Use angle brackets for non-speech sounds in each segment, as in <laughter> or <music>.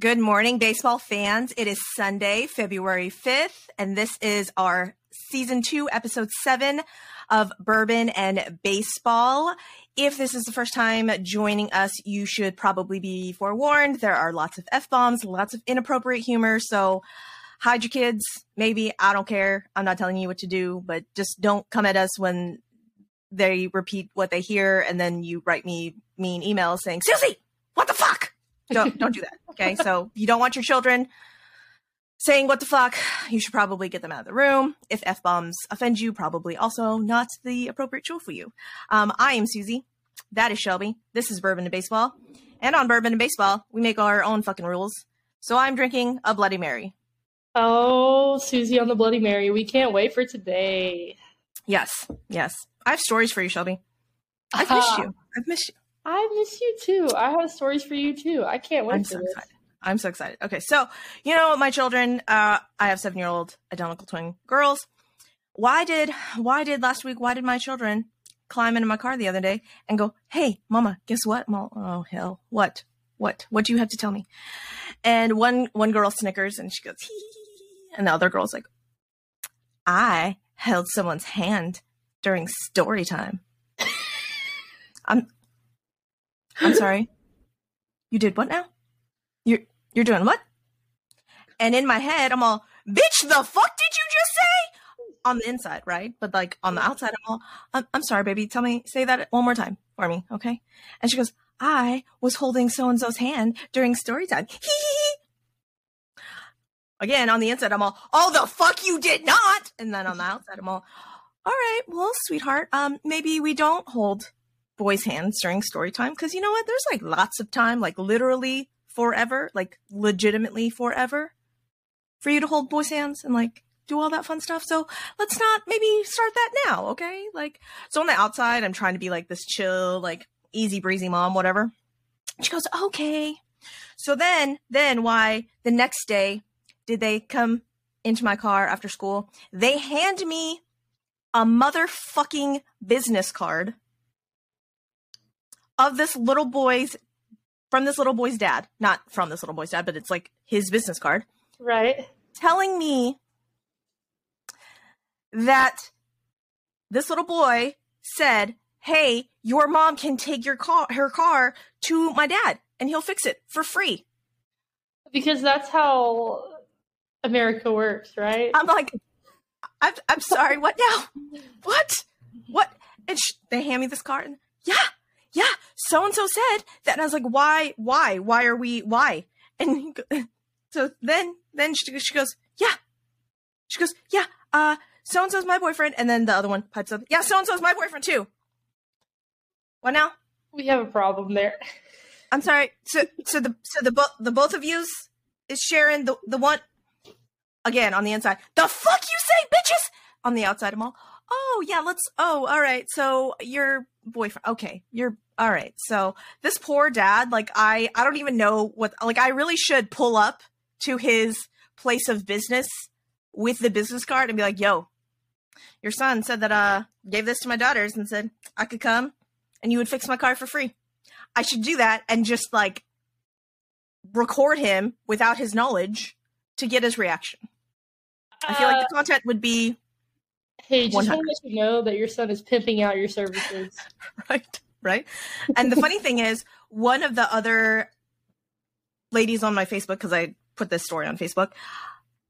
Good morning, baseball fans. It is Sunday, February 5th, and this is our season two, episode seven of Bourbon and Baseball. If this is the first time joining us, you should probably be forewarned. There are lots of F bombs, lots of inappropriate humor. So hide your kids. Maybe. I don't care. I'm not telling you what to do, but just don't come at us when they repeat what they hear and then you write me mean emails saying, Suzy, what the fuck? Don't don't do that. Okay. So you don't want your children saying what the fuck, you should probably get them out of the room. If F bombs offend you, probably also not the appropriate tool for you. Um, I am Suzy. That is Shelby. This is Bourbon and Baseball. And on Bourbon and Baseball, we make our own fucking rules. So I'm drinking a Bloody Mary. Oh, Suzy on the Bloody Mary. We can't wait for today. Yes, yes. I have stories for you, Shelby. I've missed you. I've missed you. I miss you too. I have stories for you too. I can't wait I'm so this. excited. I'm so excited. Okay, so you know my children. Uh, I have seven year old identical twin girls. Why did why did last week? Why did my children climb into my car the other day and go, "Hey, mama, guess what?" Oh hell, what? What? What do you have to tell me? And one one girl snickers and she goes, hee, hee, hee," and the other girl's like, I held someone's hand during story time. I'm I'm sorry. You did what now? You're you're doing what? And in my head, I'm all, bitch, the fuck did you just say? On the inside, right? But like on the outside, I'm all, I'm, I'm sorry, baby. Tell me, say that one more time for me, okay? And she goes, I was holding so and so's hand during story time. <laughs> Again, on the inside, I'm all, oh, the fuck you did not. And then on the outside, I'm all, all right, well, sweetheart, um, maybe we don't hold boys' hands during story time because you know what? There's like lots of time, like literally forever, like legitimately forever, for you to hold boys' hands and like do all that fun stuff. So let's not maybe start that now, okay? Like, so on the outside, I'm trying to be like this chill, like easy breezy mom, whatever. She goes, okay. So then, then why the next day did they come into my car after school? They hand me a motherfucking business card of this little boy's from this little boy's dad, not from this little boy's dad, but it's like his business card, Right? telling me that this little boy said, "Hey, your mom can take your car her car to my dad and he'll fix it for free." Because that's how America works, right? I'm like, I'm, I'm sorry, what now? What? What? And sh- they hand me this card and, yeah, yeah, so and so said that. And I was like, why, why, why are we, why? And go- <laughs> so then, then she, she goes, yeah. She goes, yeah, uh, so and so's my boyfriend. And then the other one pipes up, yeah, so and so's my boyfriend too. What now? we have a problem there. <laughs> I'm sorry. So, so the so the both the both of yous is sharing the the one again on the inside. The fuck you say, bitches? On the outside, I'm all. Oh yeah, let's. Oh, all right. So your boyfriend. Okay, you're all right. So this poor dad, like I, I don't even know what. Like I really should pull up to his place of business with the business card and be like, "Yo, your son said that uh gave this to my daughters and said I could come and you would fix my car for free." I should do that and just like record him without his knowledge to get his reaction. I feel like the content would be Uh, hey, just want to let you know that your son is pimping out your services. <laughs> right, right. And the funny thing is, one of the other ladies on my Facebook, because I put this story on Facebook,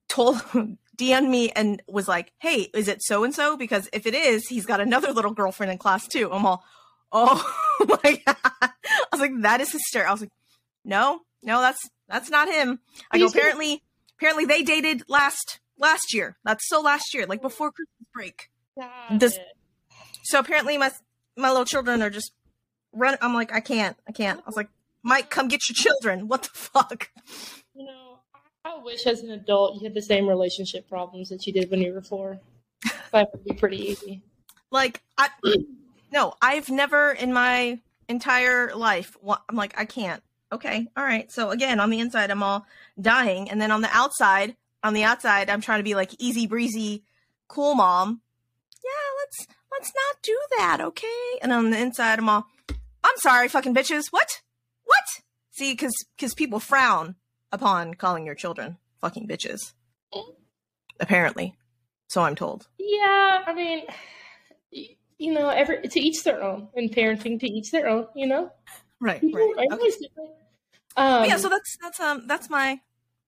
told <laughs> DM'd me and was like, "Hey, is it so and so? Because if it is, he's got another little girlfriend in class too." I'm all, "Oh <laughs> my god!" I was like, "That is hysterical." I was like, "No, no, that's that's not him." I go, "Apparently, apparently they dated last last year. That's so last year, like before Christmas break." Got This- it. So apparently my my little children are just run. I'm like, I can't, I can't. I was like, Mike, come get your children. What the fuck? You know, I I wish as an adult you had the same relationship problems that you did when you were four. That would be pretty easy. Like, I <clears throat> no, I've never in my entire life. I'm like, I can't. Okay, all right. So again, on the inside, I'm all dying, and then on the outside, on the outside, I'm trying to be like easy breezy, cool mom. Yeah, let's let's not do that, okay? And on the inside, I'm all, I'm sorry, fucking bitches. What? What? See, because because people frown upon calling your children fucking bitches. Apparently. So I'm told. Yeah, I mean, you know, every to each their own, and parenting to each their own. You know, Right. People- right. Okay. Um, yeah, so that's that's um that's my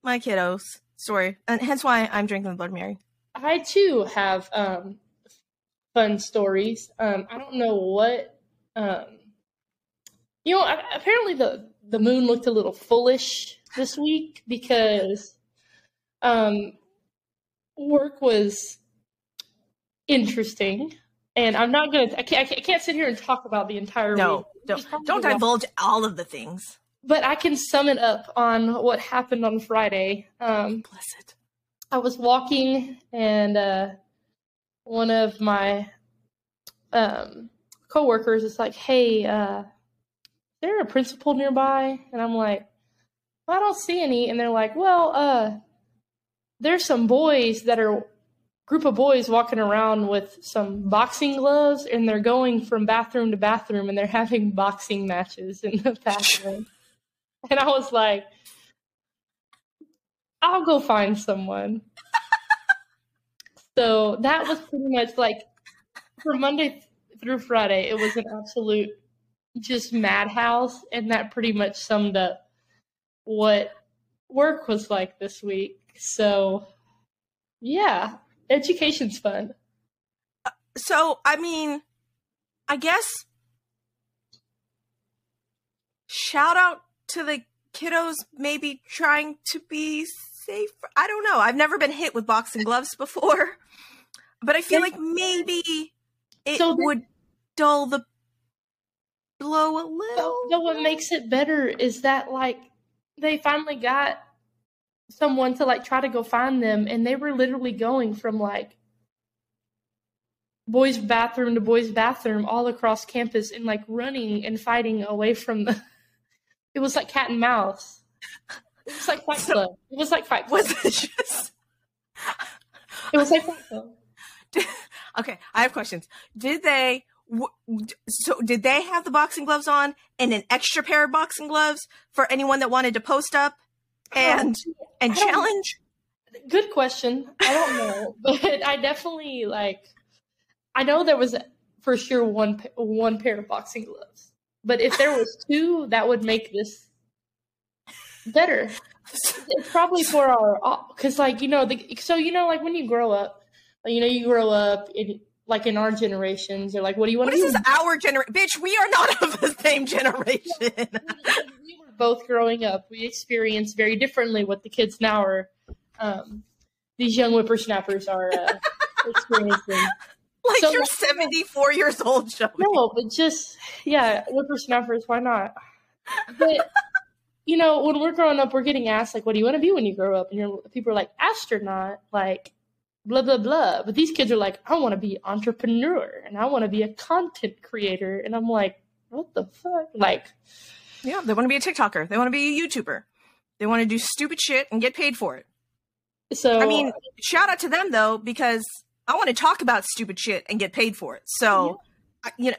my kiddos story. And hence why I'm drinking the Blood Mary. I too have um, fun stories. Um, I don't know what. Um, you know, a- apparently the the moon looked a little foolish this week because um, work was interesting, and I'm not gonna. I can't. I can't sit here and talk about the entire No, week. don't don't divulge all of the things. But I can sum it up on what happened on Friday. Um, Bless it. I was walking and uh, one of my um, coworkers is like, "Hey, uh, is there a principal nearby?" And I'm like, well, "I don't see any." And they're like, "Well, uh, there's some boys that are group of boys walking around with some boxing gloves, and they're going from bathroom to bathroom, and they're <laughs> having boxing matches in the bathroom." And I was like. I'll go find someone. so that was pretty much like from Monday through Friday, it was an absolute just madhouse, and that pretty much summed up what work was like this week. So, yeah, education's fun. So I mean, I guess shout out to the kiddos maybe trying to be safe. I don't know. I've never been hit with boxing gloves before, <laughs> but I feel like maybe it So the- would dull the blow a little. But what makes it better is that like they finally got someone to like try to go find them, and they were literally going from like boys' bathroom to boys' bathroom all across campus and like running and fighting away from the. It was like cat and mouse. It was like Fight <laughs> So- Club. It was like Fight Club. Was it just It was like Fight Club. okay? I have questions. Did they? So did they have the boxing gloves on and an extra pair of boxing gloves for anyone that wanted to post up and and challenge? Good question. I don't know, <laughs> but I definitely like. I know there was for sure one one pair of boxing gloves, but if there was two, that would make this better. It's probably for our because, like you know, the so you know, like when you grow up, you know, you grow up in like in our generations, they're like, what do you want What to is be? this our generation? Bitch, we are not of the same generation. <laughs> we were both growing up. We experienced very differently what the kids now are. Um, these young whippersnappers are uh, <laughs> experiencing. Like So- you're 74 years old, Shelby. No, but just yeah, whippersnappers. Why not? But you know, when we're growing up, we're getting asked like, "What do you want to be when you grow up?" And you're, people are like, "Astronaut," like blah blah blah. But these kids are like, "I want to be entrepreneur and I want to be a content creator," and I'm like, "What the fuck?" Like, Yeah, they want to be a TikToker. They want to be a YouTuber. They want to do stupid shit and get paid for it. so I mean, shout out to them though because I want to talk about stupid shit and get paid for it. So, I, you know,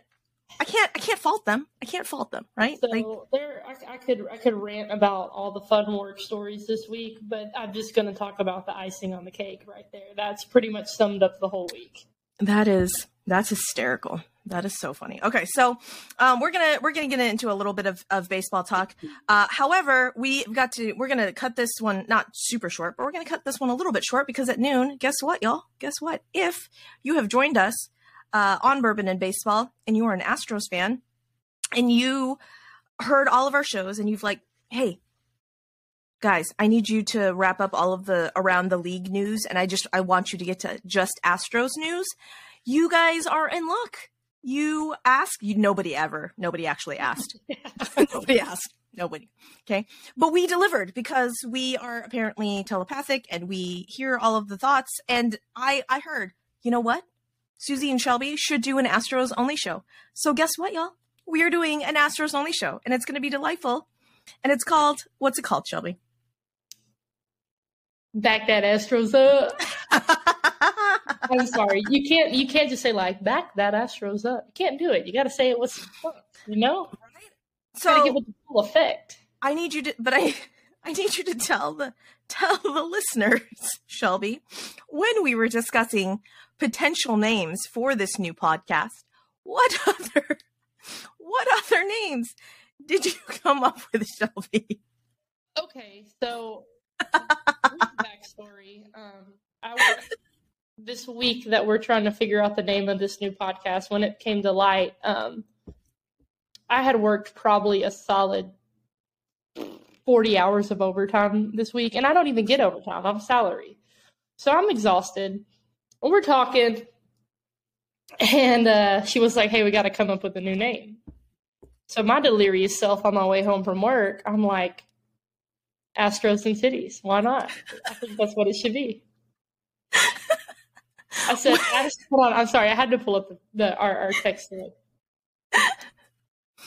I can't I can't fault them. I can't fault them, right? So Like, there, I, I could I could rant about all the fun work stories this week, but I'm just going to talk about the icing on the cake right there. That's pretty much summed up the whole week. That is that's hysterical. That is so funny. Okay, so um, we're gonna we're gonna get into a little bit of, of baseball talk. Uh, however, we've got to we're gonna cut this one not super short, but we're gonna cut this one a little bit short because at noon, guess what, y'all? Guess what? If you have joined us uh, on Bourbon and Baseball and you are an Astros fan and you heard all of our shows and you've like, hey, guys, I need you to wrap up all of the around the league news and I just I want you to get to just Astros news. You guys are in luck. You ask you nobody ever, nobody actually asked. <laughs> nobody asked. Nobody. Okay. But we delivered because we are apparently telepathic and we hear all of the thoughts. And I I heard, you know what? Suzy and Shelby should do an Astros only show. So guess what, y'all? We are doing an Astros only show and it's gonna be delightful. And it's called what's it called, Shelby? Back that Astros up. <laughs> I'm sorry, you can't you can't just say like back that Astros up. You can't do it. You got to say it fun, you know. To give it the full effect. I need you to, but I, <laughs> I need you to tell the tell the listeners, <laughs> Shelby, when we were discussing potential names for this new podcast, what <laughs> other what other names did you come up with, Shelby? Okay, so backstory. Um, I was, this week that we're trying to figure out the name of this new podcast. When it came to light, um, I had worked probably a solid forty hours of overtime this week, and I don't even get overtime. I'm salary, so I'm exhausted. we're talking, and uh, she was like, "Hey, we got to come up with a new name." So my delirious self on my way home from work, I'm like, Astros and cities Why not? I think that's what it should be. I said, I just, hold on. I'm sorry. I had to pull up the, the our, our text.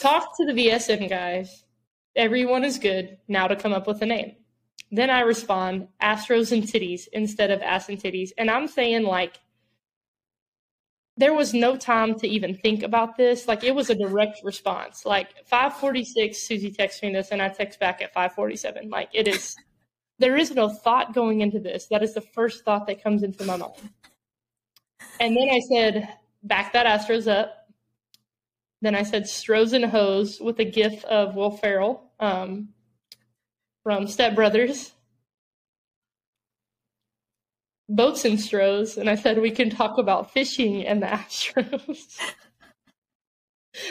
Talk to the VSN guys. Everyone is good. Now to come up with a name. Then I respond, Astros and titties instead of ass and titties. And I'm saying, like, there was no time to even think about this. Like it was a direct response. Like 546, Suzy texts me this and I text back at 547. Like it is there is no thought going into this. That is the first thought that comes into my mind. And then I said, back that Astros up. Then I said Stros and Hose with a gif of Will Ferrell um, from Step Brothers boats and Stros, and I said we can talk about fishing and the <laughs> Astros.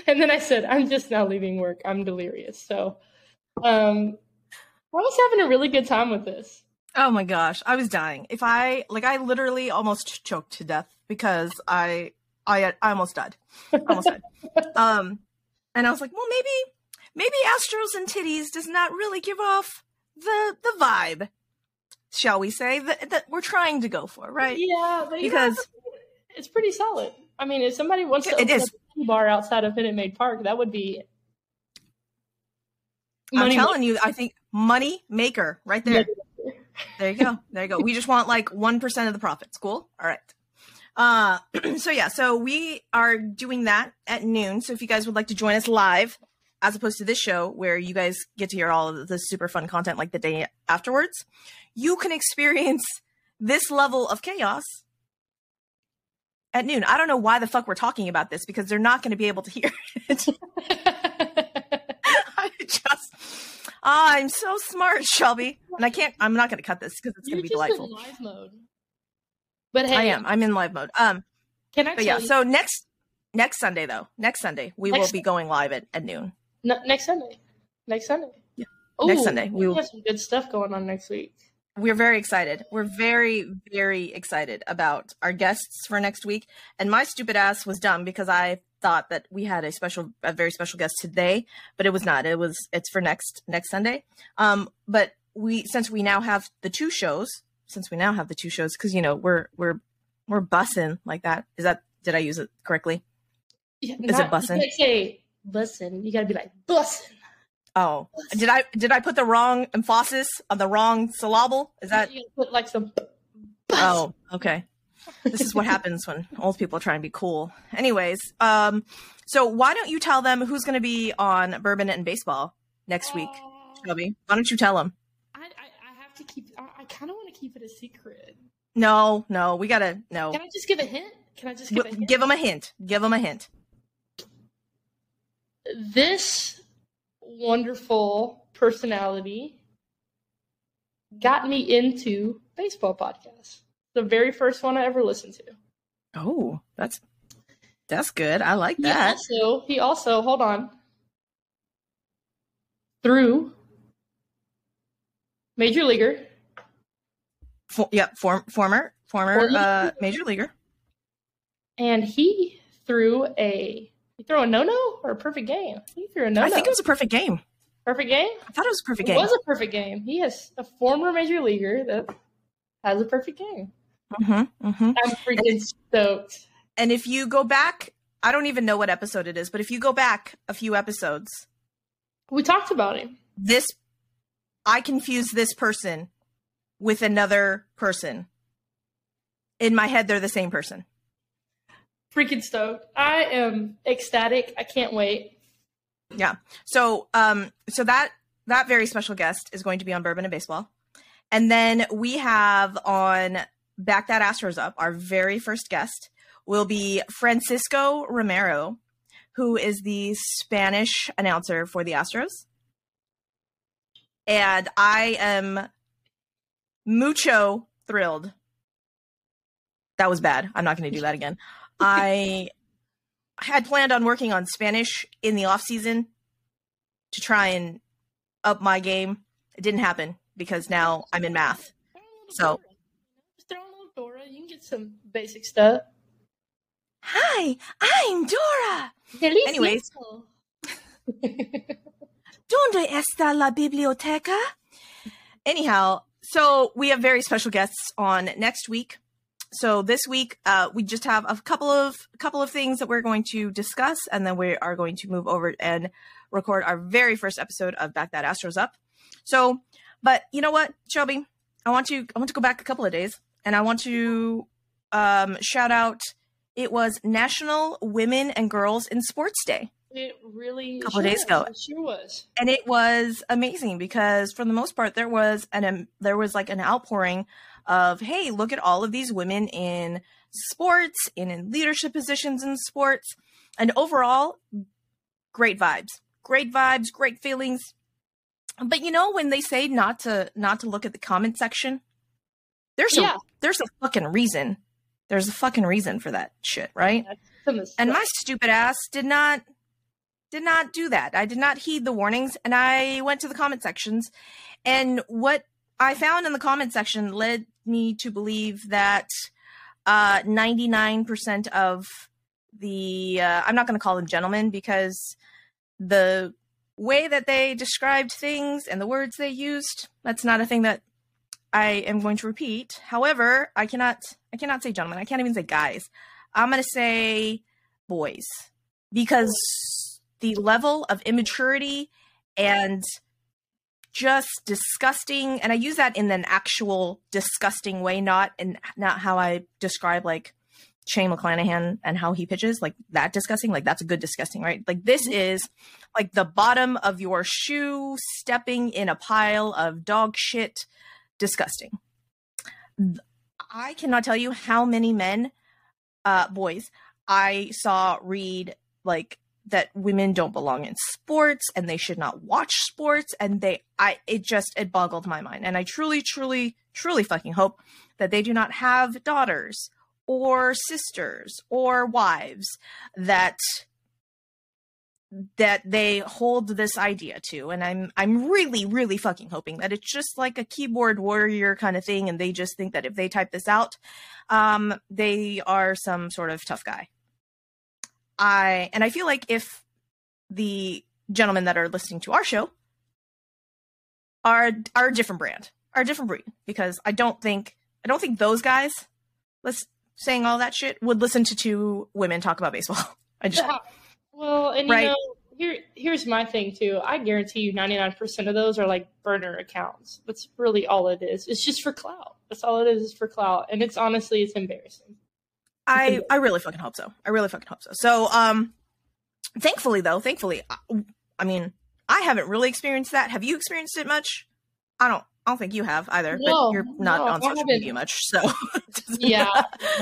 and then I said, I'm just now leaving work. I'm delirious. So um, I was having a really good time with this. Oh my gosh, I was dying. If I like, I literally almost choked to death because I, I, I almost died. I almost died. <laughs> Um, and I was like, well, maybe, maybe Astros and titties does not really give off the the vibe shall we say, that, that we're trying to go for, right? Yeah, because it's pretty solid. I mean, if somebody wants to is. a bar outside of Minute Maid Park, that would be. I'm telling maker. you, I think money maker right there. there you go. There you go. We just want like 1% of the profits. Cool. All right. Uh, <clears throat> so yeah, so we are doing that at noon. So if you guys would like to join us live, as opposed to this show where you guys get to hear all of the super fun content like the day afterwards, you can experience this level of chaos at noon. I don't know why the fuck we're talking about this because they're not going to be able to hear <laughs> it. <laughs> I just, oh, I'm so smart, Shelby, and I can't. I'm not going to cut this because it's going to be delightful. live mode. But hey, I am. I'm in live mode. Um, can I? Yeah. You- so next next Sunday though, next Sunday we next will be going live at, at noon. No, next Sunday. Next Sunday. Yeah. Ooh, next Sunday. We, we have some good stuff going on next week we're very excited. We're very, very excited about our guests for next week. And my stupid ass was dumb because I thought that we had a special, a very special guest today, but it was not. It was, it's for next next Sunday. Um, but we, since we now have the two shows, since we now have the two shows, because you know we're we're we're bussing like that. Is that did I use it correctly? Yeah, Is not, it bussing? You say bussing. You got to be like bussing. Oh, did I did I put the wrong emphasis on the wrong syllable? Is that you put like some? Oh, okay. this is what happens when old people try and be cool. Anyways, um, so why don't you tell them who's going to be on Bourbon and Baseball next week, uh, Shelby? Why don't you tell them? I, I, I have to keep. I, I kind of keep it a secret. No, no, we gotta no. Can I just give a hint? Can I just give a hint? Give them a hint. Give them a hint. This wonderful personality got me into baseball podcasts. The very first one I ever listened to. Oh, that's that's good. I like that. He also, he also hold on through major leaguer. For, yep, form, former former uh, major leaguer. And he threw a he threw a no no or a perfect game? He threw a no no. I think it was a perfect game. Perfect game? I thought it was a perfect it game. It was a perfect game. He is a former major leaguer that has a perfect game. Mm-hmm, mm-hmm. I'm freaking and, stoked. And if you go back, I don't even know what episode it is, but if you go back a few episodes, we talked about him. This, I confuse this person with another person. In my head, they're the same person freaking stoked. I am ecstatic. I can't wait. Yeah. So um so that that very special guest is going to be on Bourbon and Baseball. And then we have on Back That Astros Up, our very first guest will be Francisco Romero, who is the Spanish announcer for the Astros. And I am mucho thrilled. That was bad. I'm not going to do that again. <laughs> I had planned on working on Spanish in the off season to try and up my game. It didn't happen because now I'm in math. So just throw a little Dora. You can get some basic stuff. Hi, I'm Dora. Anyways. <laughs> ¿Dónde está la biblioteca? Anyhow, so we have very special guests on next week. So this week, uh, we just have a couple of a couple of things that we're going to discuss, and then we are going to move over and record our very first episode of Back That Astros Up. So, but you know what, Shelby, I want to I want to go back a couple of days, and I want to um, shout out. It was National Women and Girls in Sports Day. It really couple sure, days ago. It sure was. and it was amazing because for the most part there was an um, there was like an outpouring of hey look at all of these women in sports and in leadership positions in sports. And overall great vibes. Great vibes great feelings. But you know when they say not to not to look at the comment section there's a Yeah. there's a fucking reason. There's a fucking reason for that shit right? Of and my stupid ass did not did not do that. I did not heed the warnings and I went to the comment sections and what I found in the comment section led me to believe that uh 99% of the uh, I'm not going to call them gentlemen because the way that they described things and the words they used that's not a thing that I am going to repeat. However, I cannot I cannot say gentlemen. I can't even say guys. I'm going to say boys because the level of immaturity and just disgusting and i use that in an actual disgusting way not in not how i describe like shane mcclanahan and how he pitches like that disgusting like that's a good disgusting right? Like this is like the bottom of your shoe stepping in a pile of dog shit. Disgusting. I cannot tell you how many men uh boys i saw read like that women don't belong in sports and they should not watch sports. And they i it just it boggled my mind. And i truly truly truly fucking hope that they do not have daughters or sisters or wives that that they hold this idea to. And i'm i'm really really fucking hoping that it's just like a keyboard warrior kind of thing. And they just think that if they type this out um they are some sort of tough guy I and I feel like if the gentlemen that are listening to our show are are a different brand, are a different breed, because I don't think I don't think those guys, let's saying all that shit, would listen to two women talk about baseball. <laughs> I just Yeah. <laughs> Well, and Right. you know, here here's my thing too. I guarantee you, ninety nine percent of those are like burner accounts. That's really all it is. It's just for clout. That's all it is. Is for clout, and it's honestly, it's embarrassing. I I really fucking hope so. I really fucking hope so. So um, thankfully though, thankfully, I, I mean, I haven't really experienced that. Have you experienced it much? I don't. I don't think you have either. No, but you're not no, on I social haven't. media much, so <laughs> yeah,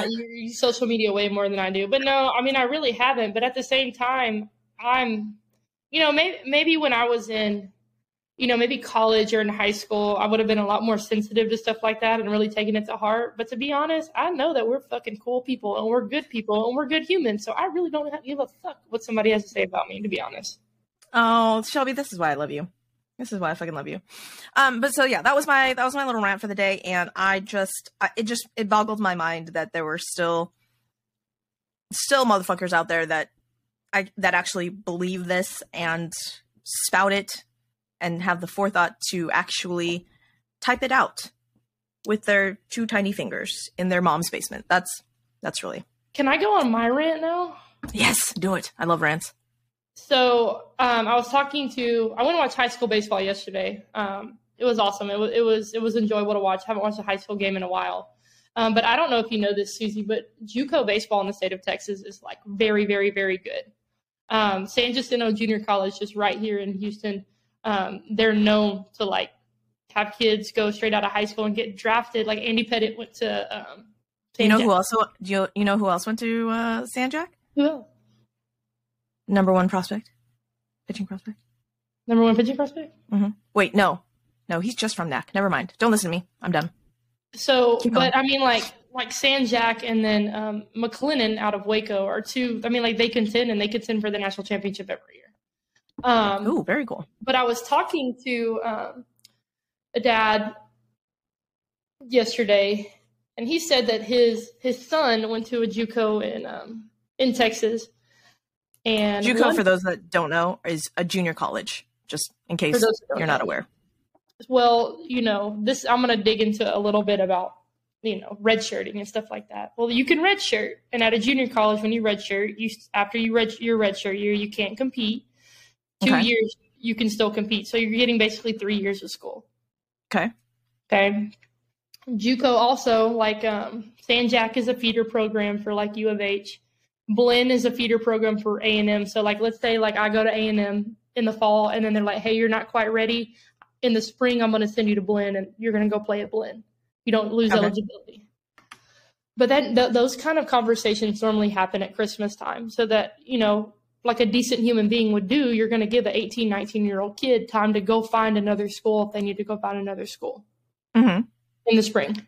you use social media way more than I do. But no, I mean, I really haven't. But at the same time, I'm, you know, maybe maybe when I was in, you know, maybe college or in high school, I would have been a lot more sensitive to stuff like that and really taking it to heart. But to be honest, I know that we're fucking cool people and we're good people and we're good humans. So I really don't give a fuck what somebody has to say about me. To be honest. Oh, Shelby, this is why I love you. This is why I fucking love you. Um, but so yeah, that was my that was my little rant for the day, and I just I, it just it boggled my mind that there were still still motherfuckers out there that I that actually believe this and spout it and have the forethought to actually type it out with their two tiny fingers in their mom's basement. That's that's really Can I go on my rant now? yes, do it. I love rants. So um, I was talking to. I went to watch high school baseball yesterday. Um, it was awesome. It was it was it was enjoyable to watch. I haven't watched a high school game in a while. Um, but I don't know if you know this, Suzy, but JUCO baseball in the state of Texas is like very, very, very good. Um, San Jacinto Junior College, just right here in Houston, Um, they're known to like have kids go straight out of high school and get drafted. Like Andy Pettitte went to. Um, You know San who also do you, you know who else went to uh, San Jack? Who else? Number one prospect, pitching prospect. Number one pitching prospect. Wait, no, no, he's just from NAC. Never mind. Don't listen to me. I'm done. So, but I mean, like like San Jack and then um, McLennan out of Waco are two. I mean, like they contend and they contend for the national championship every year. Um, Ooh, very cool. but I was talking to um, a dad yesterday, and he said that his his son went to a JUCO in um, in Texas, and JUCO, one- for those that don't know, is a junior college. Just in case those who don't you're not know. aware. well, you know, this I'm going to dig into a little bit about you know redshirting and stuff like that. Well, you can redshirt, and at a junior college, when you redshirt, you after you red your redshirt year, you can't compete. Two Okay. years, you can still compete. So you're getting basically three years of school. Okay. Okay. JUCO also like um, San Jack is a feeder program for like U of H. Blinn is a feeder program for A and M. So like let's say like I go to A and M in the fall, and then they're like, hey, you're not quite ready. In the spring, I'm going to send you to Blinn, and you're going to go play at Blinn. You don't lose Okay. eligibility. But then th- those kind of conversations normally happen at Christmas time, so that you know, like a decent human being would do, you're going to give an 18, 19 year old kid time to go find another school if they need to go find another school hmm in the spring.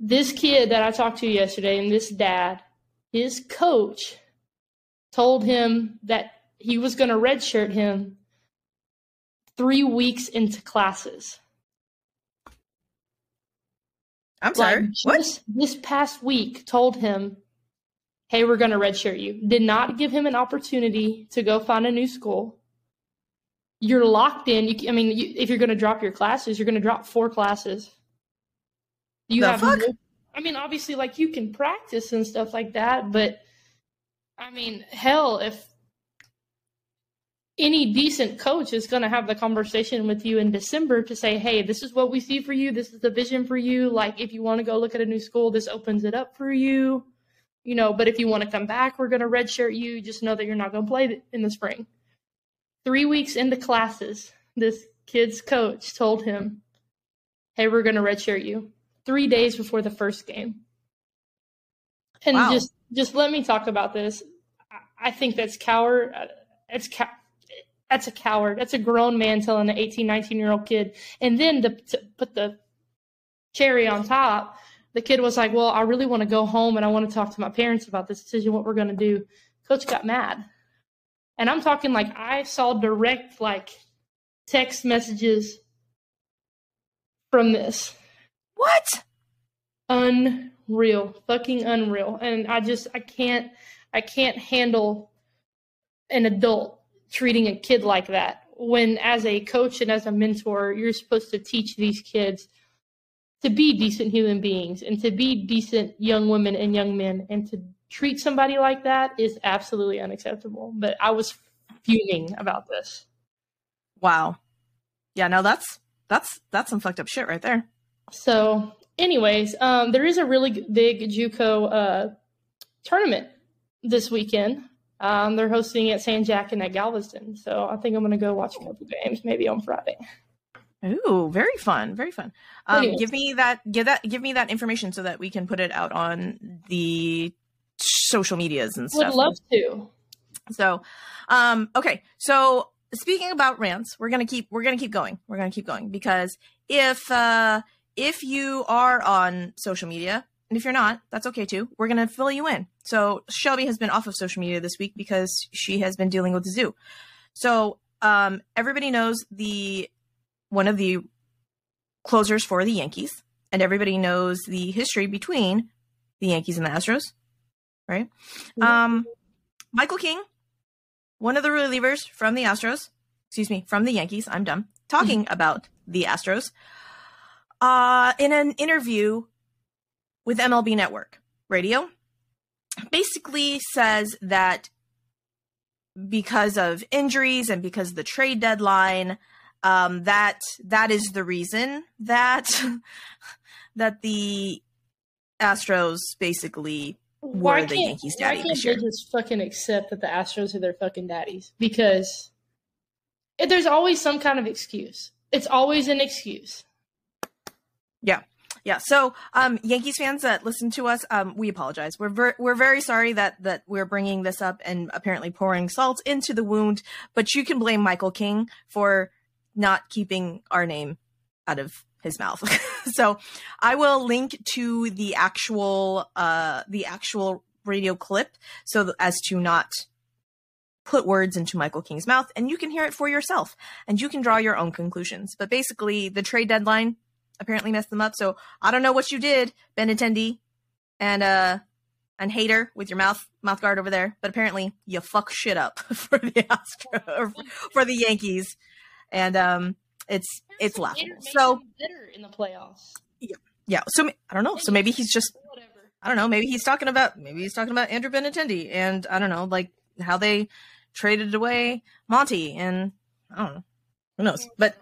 This kid that I talked to yesterday and this dad, his coach told him that he was going to redshirt him three weeks into classes. I'm sorry. Like what? this past week told him, hey, we're going to redshirt you. Did not give him an opportunity to go find a new school. You're locked in. You, I mean, you, if you're going to drop your classes, you're going to drop four classes. You The have fuck? no- I mean, obviously, like you can practice and stuff like that, but I mean, hell, if any decent coach is going to have the conversation with you in December to say, hey, this is what we see for you. This is the vision for you. Like, if you want to go look at a new school, this opens it up for you. You know, but if you want to come back, we're going to redshirt you. Just know that you're not going to play in the spring. Three weeks into classes, this kid's coach told him, hey, we're going to redshirt you. Three days before the first game. And Wow. just just let me talk about this. I- think that's coward. uh, It's cow- that's a coward. That's a grown man telling an 18, 19 year old kid. And then to, to put the cherry on top, the kid was like, Well, I really want to go home and I want to talk to my parents about this decision, what we're going to do. Coach got mad. And I'm talking like I saw direct, like, text messages from this What? unreal fucking unreal and i just i can't i can't handle an adult treating a kid like that when as a coach and as a mentor you're supposed to teach these kids to be decent human beings and to be decent young women and young men and to treat somebody like that is absolutely unacceptable but i was fuming about this Wow. Yeah, no, that's that's that's some fucked up shit right there. So, anyways, um, there is a really big JUCO uh, tournament this weekend. Um, they're hosting at San Jack and at Galveston. So I think I'm gonna go watch a couple games, maybe on Friday. Ooh, very fun, very fun. Um, give me that, give that, give me that information so that we can put it out on the social medias and stuff. Would love to. So, um, okay. So speaking about rants, we're gonna keep we're gonna keep going. We're gonna keep going because if uh, if you are on social media and if you're not, that's okay too. We're gonna fill you in. So Shelby has been off of social media this week because she has been dealing with the zoo. So um, everybody knows the one of the closers for the Yankees, and everybody knows the history between the Yankees and the Astros, right? Um, Michael King, one of the relievers from the Astros, excuse me, from the Yankees, I'm dumb, talking about the Astros, uh, in an interview with MLB Network Radio, basically says that because of injuries and because of the trade deadline, um, that that is the reason that <laughs> that the Astros basically Why were the Yankees' why daddy can't this they just fucking accept that the Astros are their fucking daddies? Because there's always some kind of excuse. It's always an excuse. Yeah. Yeah. So, um, Yankees fans that listen to us, um, we apologize. We're ver- we're very sorry that that we're bringing this up and apparently pouring salt into the wound. But you can blame Michael King for not keeping our name out of his mouth. <laughs> so, I will link to the actual uh the actual radio clip so as to not put words into Michael King's mouth, and you can hear it for yourself, and you can draw your own conclusions. But basically, the trade deadline apparently messed them up. So I don't know what you did, Benintendi, and uh and Bader with your mouth mouth guard over there, but apparently you fuck shit up <laughs> for the Astro or for the Yankees, and um it's it's laughable. So bitter in the playoffs. Yeah, yeah. So I don't know. So maybe he's just Whatever. I don't know. Maybe he's talking about maybe he's talking about Andrew Benintendi and I don't know like how they traded away Monty and I don't know who knows, but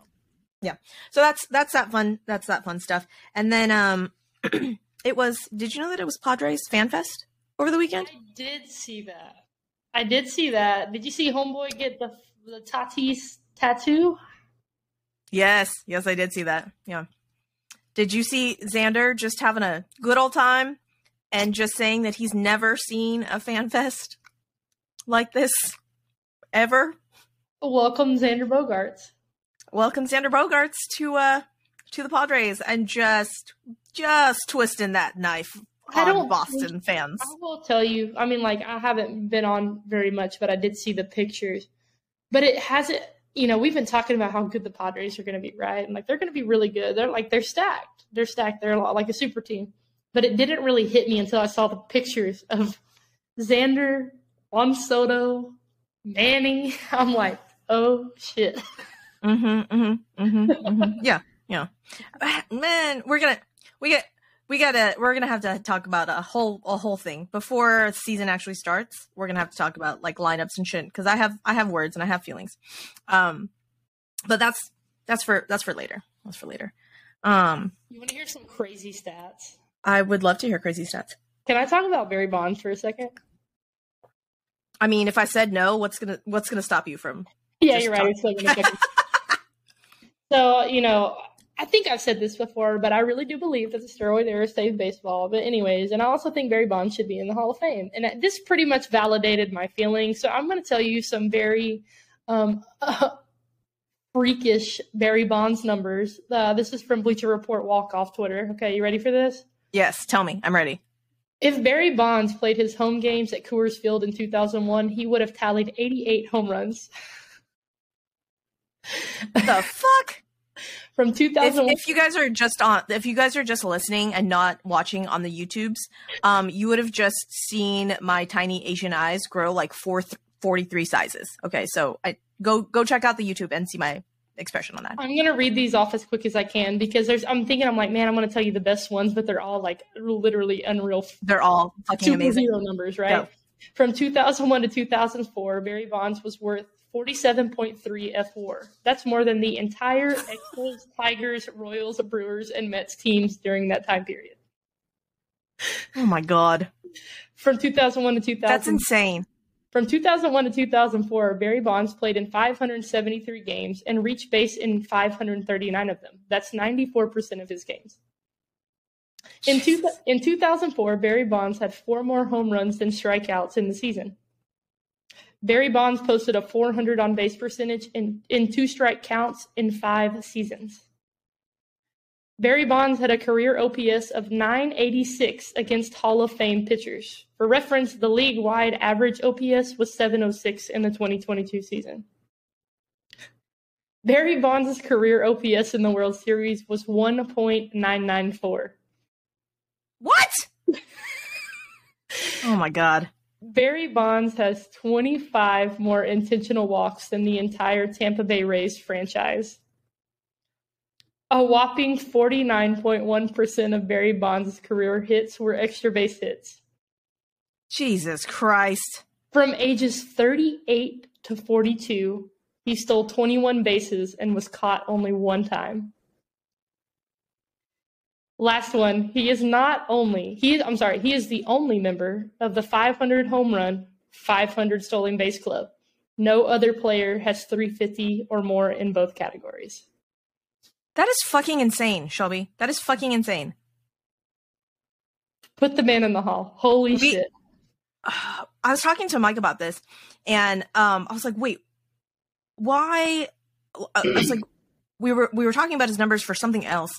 yeah. So that's that's that fun that's that fun stuff. And then um <clears throat> it was did you know that it was Padres Fan Fest over the weekend? I did see that. I did see that. Did you see Homeboy get the the Tatis tattoo? Yes, yes I did see that. Yeah. Did you see Xander just having a good old time and just saying that he's never seen a fan fest like this ever? Welcome, Xander Bogaerts. Welcome Xander Bogaerts to uh to the Padres and just just twisting that knife I on don't- Boston fans. I will tell you. I mean, like I haven't been on very much, but I did see the pictures. But it hasn't. You know, we've been talking about how good the Padres are going to be, right? And like they're going to be really good. They're like they're stacked. They're stacked. They're a lot like a super team. But it didn't really hit me until I saw the pictures of Xander, Juan Soto, Manny. <laughs> I'm like, oh shit. Mm-hmm, mm-hmm, mm-hmm, mm-hmm. Yeah, yeah. Ah, Man, we're gonna we get we gotta we're gonna have to talk about a whole a whole thing before season actually starts. We're gonna have to talk about like lineups and shit because I have I have words and I have feelings. Um, but that's that's for that's for later. That's for later. Um, You want to hear some crazy stats? I would love to hear crazy stats. Can I talk about Barry Bonds for a second? I mean, if I said no, what's gonna what's gonna stop you from? Yeah, you're right. <laughs> So, you know, I think I've said this before, but I really do believe that the steroid era saved baseball. But, anyways, and I also think Barry Bonds should be in the Hall of Fame. And this pretty much validated my feelings. So, I'm going to tell you some very um, <laughs> freakish Barry Bonds numbers. Uh, this is from Bleacher Report Walk Off Twitter. Okay, you ready for this? Yes, tell me. I'm ready. If Barry Bonds played his home games at Coors Field in 2001, he would have tallied 88 home runs. the <laughs> fuck? From if, 2001 if you guys are just on if you guys are just listening and not watching on the youtubes um you would have just seen my tiny asian eyes grow like four th- 43 sizes okay so i go go check out the youtube and see my expression on that I'm gonna read these off as quick as I can because there's. I'm thinking I'm like, man, I'm gonna tell you the best ones, but they're all like literally unreal they're all fucking amazing numbers, right? Go. From 2001 to 2004, Barry Bonds was worth 47.3 fWAR. That's more than the entire Expos, Tigers, Royals, Brewers, and Mets teams during that time period. oh my god From 2001 to 2000, that's insane From 2001 to 2004, Barry Bonds played in 573 games and reached base in 539 of them. That's 94% of his games. In, two, in 2004, Barry Bonds had four more home runs than strikeouts in the season. Barry Bonds posted a 400 on base percentage in, in two strike counts in five seasons. Barry Bonds had a career OPS of 986 against Hall of Fame pitchers. For reference, the league wide average OPS was 706 in the 2022 season. Barry Bonds' career OPS in the World Series was 1.994. what oh my god Barry Bonds has 25 more intentional walks than the entire Tampa Bay Rays franchise. A whopping 49.1% of Barry Bonds' career hits were extra base hits. jesus christ From ages 38 to 42, he stole 21 bases and was caught only one time. Last one, he is not only he I'm sorry, he is the only member of the 500 home run, 500 stolen base club. No other player has 350 or more in both categories. That is fucking insane, Shelby. That is fucking insane. Put the man in the hall. Holy We- shit. <sighs> I was talking to Mike about this, and um, I was like, "Wait, why?" I was like, "We were we were talking about his numbers for something else,"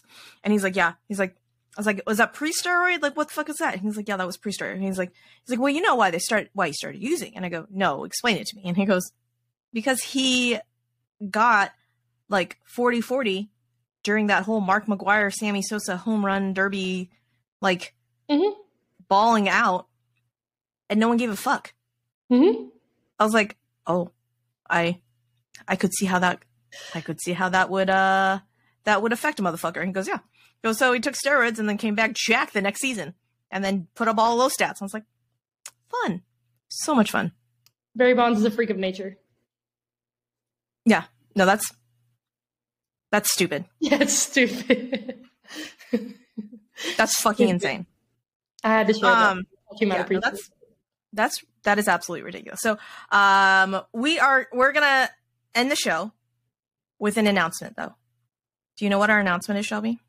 and he's like, "Yeah." He's like, "I was like, was that pre-steroid? Like, what the fuck is that?" And he's like, "Yeah, that was pre-steroid." And he's like, "He's like, well, you know why they start why he started using?" And I go, "No, explain it to me." And he goes, "Because he got like 40-40 during that whole Mark McGwire, Sammy Sosa home run derby, like Mhm. balling out." And no one gave a fuck. hmm I was like, oh, I, I could see how that, I could see how that would, uh, that would affect a motherfucker. And he goes, yeah. He goes, so he took steroids and then came back jack the next season and then put up all those stats. I was like, fun, so much fun. Barry Bonds is a freak of nature. Yeah. No, that's, that's stupid. <laughs> Yeah, it's stupid. <laughs> That's fucking insane. I had to share Um, that. Yeah, no, that's, that's, that is absolutely ridiculous. So, um, we are, we're gonna end the show with an announcement though. Do you know what our announcement is, Shelby?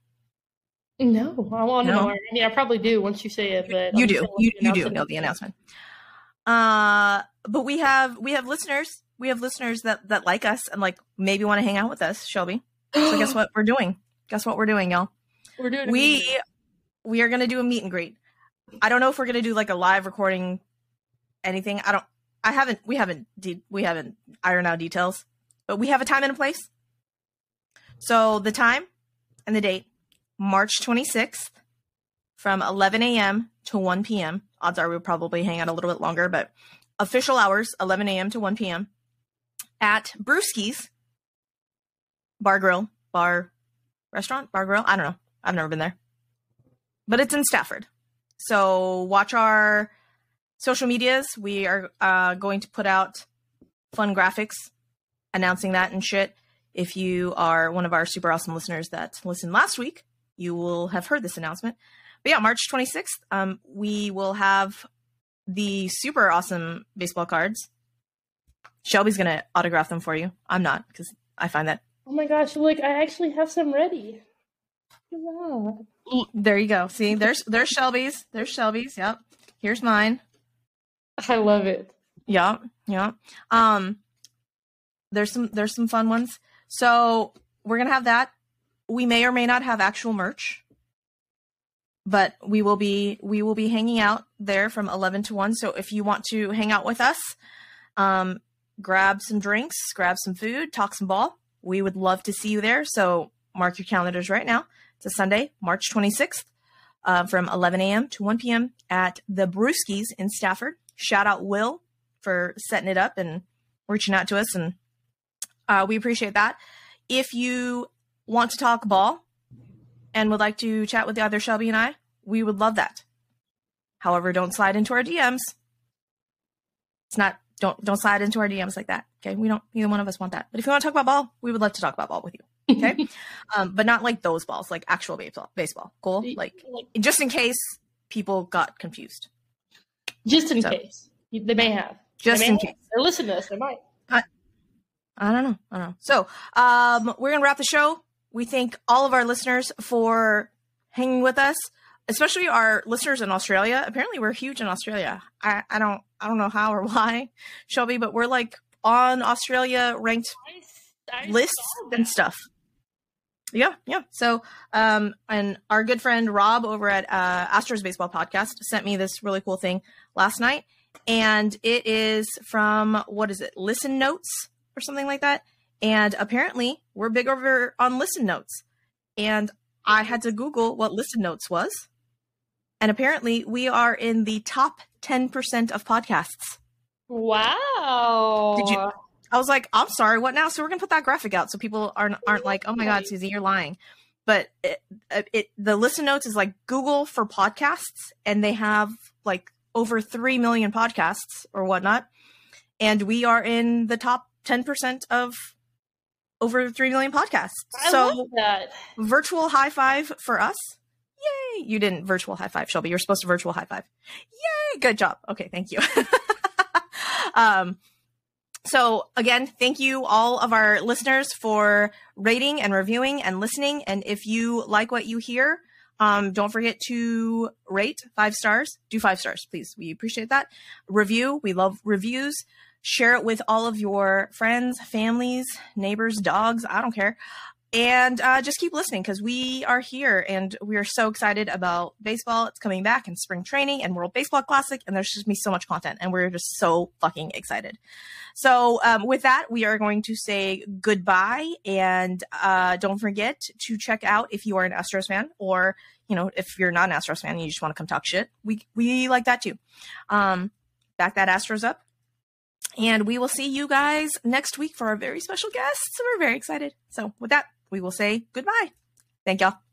No, I want to No? know. I mean, I probably do once you say it, but you I'm do you, you do know the announcement uh but we have we have listeners we have listeners that that like us and like maybe want to hang out with us shelby so guess <gasps> what we're doing guess what we're doing y'all We're doing. we we are gonna do a meet and greet i don't know if we're gonna do like a live recording anything i don't i haven't we haven't de- we haven't ironed out details but we have a time and a place so the time and the date march 26th from 11 a.m to 1 p.m odds are we'll probably hang out a little bit longer but official hours 11 a.m to 1 p.m at brewski's bar grill bar restaurant bar grill? I don't know. I've never been there. But it's in stafford. So watch our social medias. We are uh, going to put out fun graphics announcing that and shit if you are one of our super awesome listeners that listened last week you will have heard this announcement but yeah march 26th um, we will have the super awesome baseball cards shelby's gonna autograph them for you i'm not because i find that Oh my gosh! Look, I actually have some ready. That. there you go see there's there's shelby's there's shelby's yep here's mine I love it. Yep. Yep. Um there's some there's some fun ones. So we're gonna have that. We may or may not have actual merch. But we will be we will be hanging out there from eleven to one. So if you want to hang out with us, um, grab some drinks, grab some food, talk some ball. We would love to see you there. So mark your calendars right now. It's a Sunday, March 26th, uh, from 11 a.m. to 1 p.m. at the Brewskis in Stafford. Shout out Will for setting it up and reaching out to us, and uh, we appreciate that. If you want to talk ball and would like to chat with the other Shelby and I, we would love that. However, don't slide into our DMs. It's not don't don't slide into our DMs like that. Okay, we don't. Neither one of us want that. But if you want to talk about ball, we would love to talk about ball with you. Okay, <laughs> um, but not like those balls, like actual baseball. Baseball, cool. Like just in case people got confused. just in So- case they may have. Just may in have. case. They're listening to us. They might. I don't know. I don't know. So, um, we're gonna wrap the show. We thank all of our listeners for hanging with us, especially our listeners in Australia. Apparently, we're huge in Australia. I, I don't I don't know how or why, <laughs> Shelby, but we're like on Australia ranked I, I lists and stuff. Yeah, yeah. So, um, and our good friend Rob over at uh, Astros Baseball Podcast sent me this really cool thing last night, and it is from what is it? Listen Notes or something like that. And apparently, we're big over on Listen Notes, and I had to Google what Listen Notes was, and apparently, we are in the top ten percent of podcasts. Wow. Did you- I was like, I'm sorry, what now? So we're gonna put that graphic out so people aren't aren't like, oh my god, Suzy, you're lying. But it, uh, it the listen notes is like Google for podcasts, and they have like over three million podcasts or whatnot, and we are in the top ten percent of over three million podcasts. I so love that. virtual high five for us. Yay! You didn't virtual high five, Shelby. You're supposed to virtual high five. Yay! Good job. Okay, thank you. <laughs> um, So again, thank you all of our listeners for rating and reviewing and listening. And if you like what you hear, um, don't forget to rate five stars. Do five stars, please. We appreciate that. Review. We love reviews. Share it with all of your friends, families, neighbors, dogs. I don't care. And uh, just keep listening because we are here and we are so excited about baseball. It's coming back and spring training and World Baseball Classic. And there's just me so much content and we're just so fucking excited. So, um, with that, we are going to say goodbye. And uh, don't forget to check out if you are an Astros fan or, you know, if you're not an Astros fan and you just want to come talk shit, we, we like that too. Um, back that Astros up. And we will see you guys next week for our very special guests. We're very excited. So, with that, we will say goodbye. Thank y'all.